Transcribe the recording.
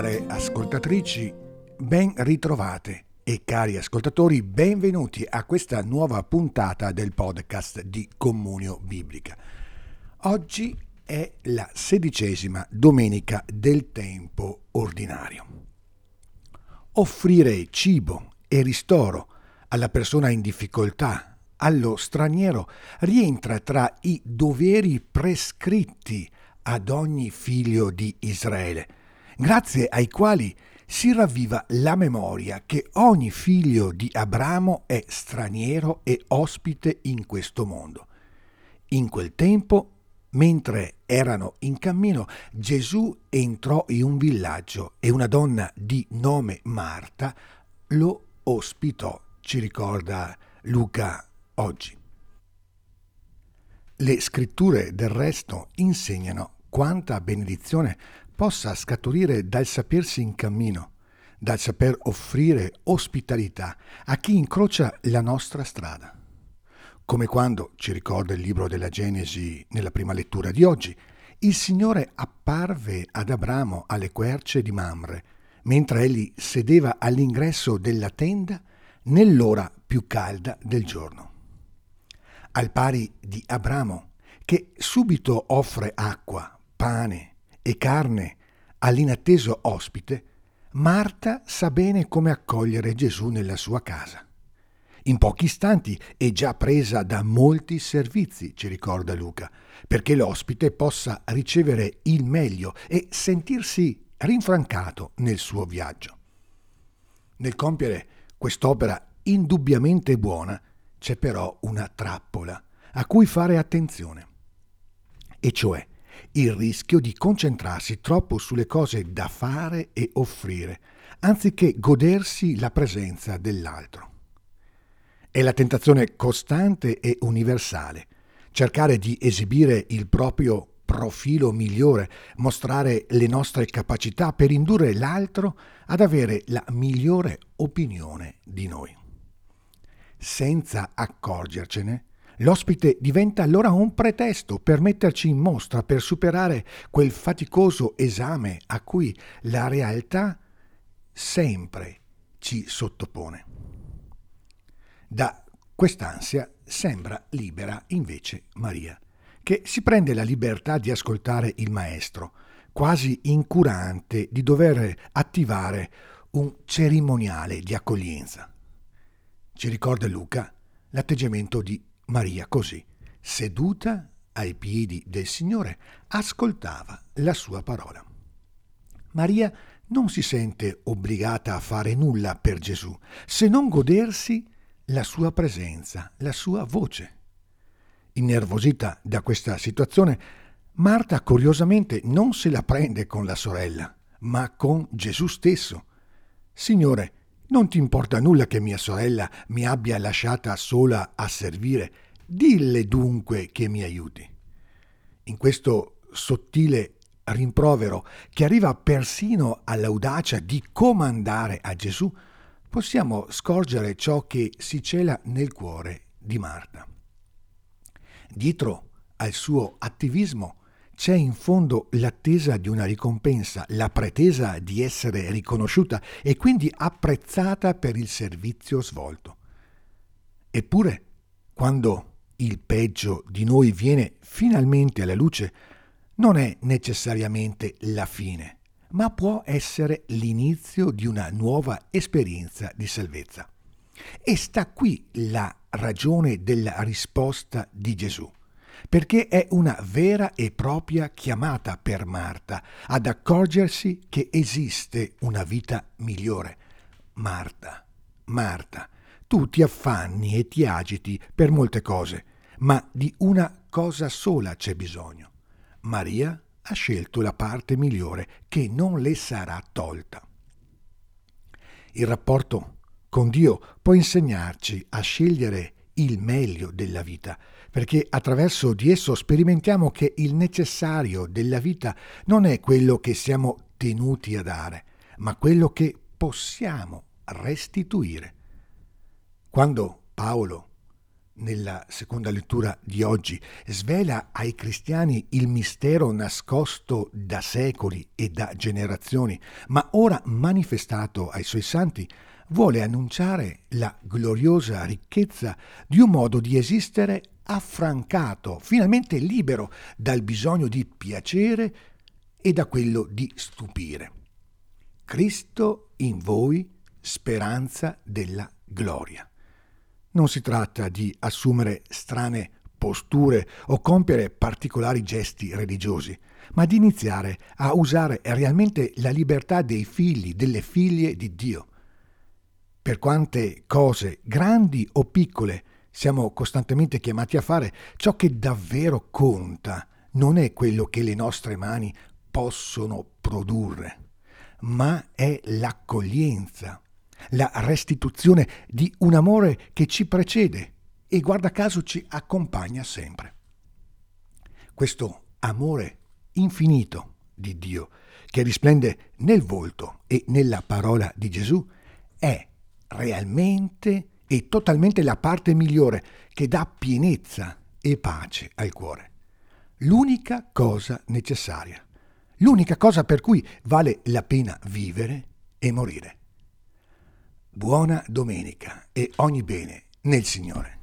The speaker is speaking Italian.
Care ascoltatrici, ben ritrovate e cari ascoltatori, benvenuti a questa nuova puntata del podcast di Comunio Biblica. Oggi è la sedicesima domenica del tempo ordinario. Offrire cibo e ristoro alla persona in difficoltà, allo straniero, rientra tra i doveri prescritti ad ogni figlio di Israele, grazie ai quali si ravviva la memoria che ogni figlio di Abramo è straniero e ospite in questo mondo. In quel tempo, mentre erano in cammino, Gesù entrò in un villaggio e una donna di nome Marta lo ospitò, ci ricorda Luca oggi. Le scritture del resto insegnano quanta benedizione possa scaturire dal sapersi in cammino, dal saper offrire ospitalità a chi incrocia la nostra strada. Come quando, ci ricorda il libro della Genesi nella prima lettura di oggi, il Signore apparve ad Abramo alle querce di Mamre, mentre egli sedeva all'ingresso della tenda nell'ora più calda del giorno al pari di Abramo, che subito offre acqua, pane e carne all'inatteso ospite, Marta sa bene come accogliere Gesù nella sua casa. In pochi istanti è già presa da molti servizi, ci ricorda Luca, perché l'ospite possa ricevere il meglio e sentirsi rinfrancato nel suo viaggio. Nel compiere quest'opera indubbiamente buona, c'è però una trappola a cui fare attenzione, e cioè il rischio di concentrarsi troppo sulle cose da fare e offrire, anziché godersi la presenza dell'altro. È la tentazione costante e universale, cercare di esibire il proprio profilo migliore, mostrare le nostre capacità per indurre l'altro ad avere la migliore opinione di noi senza accorgercene, l'ospite diventa allora un pretesto per metterci in mostra, per superare quel faticoso esame a cui la realtà sempre ci sottopone. Da quest'ansia sembra libera invece Maria, che si prende la libertà di ascoltare il maestro, quasi incurante di dover attivare un cerimoniale di accoglienza. Ci ricorda Luca l'atteggiamento di Maria così, seduta ai piedi del Signore, ascoltava la sua parola. Maria non si sente obbligata a fare nulla per Gesù, se non godersi la sua presenza, la sua voce. Innervosita da questa situazione, Marta curiosamente non se la prende con la sorella, ma con Gesù stesso. Signore, non ti importa nulla che mia sorella mi abbia lasciata sola a servire? Dille dunque che mi aiuti. In questo sottile rimprovero che arriva persino all'audacia di comandare a Gesù, possiamo scorgere ciò che si cela nel cuore di Marta. Dietro al suo attivismo c'è in fondo l'attesa di una ricompensa, la pretesa di essere riconosciuta e quindi apprezzata per il servizio svolto. Eppure, quando il peggio di noi viene finalmente alla luce, non è necessariamente la fine, ma può essere l'inizio di una nuova esperienza di salvezza. E sta qui la ragione della risposta di Gesù perché è una vera e propria chiamata per Marta ad accorgersi che esiste una vita migliore. Marta, Marta, tu ti affanni e ti agiti per molte cose, ma di una cosa sola c'è bisogno. Maria ha scelto la parte migliore che non le sarà tolta. Il rapporto con Dio può insegnarci a scegliere il meglio della vita, perché attraverso di esso sperimentiamo che il necessario della vita non è quello che siamo tenuti a dare, ma quello che possiamo restituire. Quando Paolo nella seconda lettura di oggi, svela ai cristiani il mistero nascosto da secoli e da generazioni, ma ora manifestato ai suoi santi, vuole annunciare la gloriosa ricchezza di un modo di esistere affrancato, finalmente libero dal bisogno di piacere e da quello di stupire. Cristo in voi, speranza della gloria. Non si tratta di assumere strane posture o compiere particolari gesti religiosi, ma di iniziare a usare realmente la libertà dei figli, delle figlie di Dio. Per quante cose, grandi o piccole, siamo costantemente chiamati a fare, ciò che davvero conta non è quello che le nostre mani possono produrre, ma è l'accoglienza, la restituzione di un amore che ci precede e guarda caso ci accompagna sempre. Questo amore infinito di Dio, che risplende nel volto e nella parola di Gesù, è realmente e totalmente la parte migliore che dà pienezza e pace al cuore. L'unica cosa necessaria, l'unica cosa per cui vale la pena vivere e morire. Buona domenica e ogni bene nel Signore.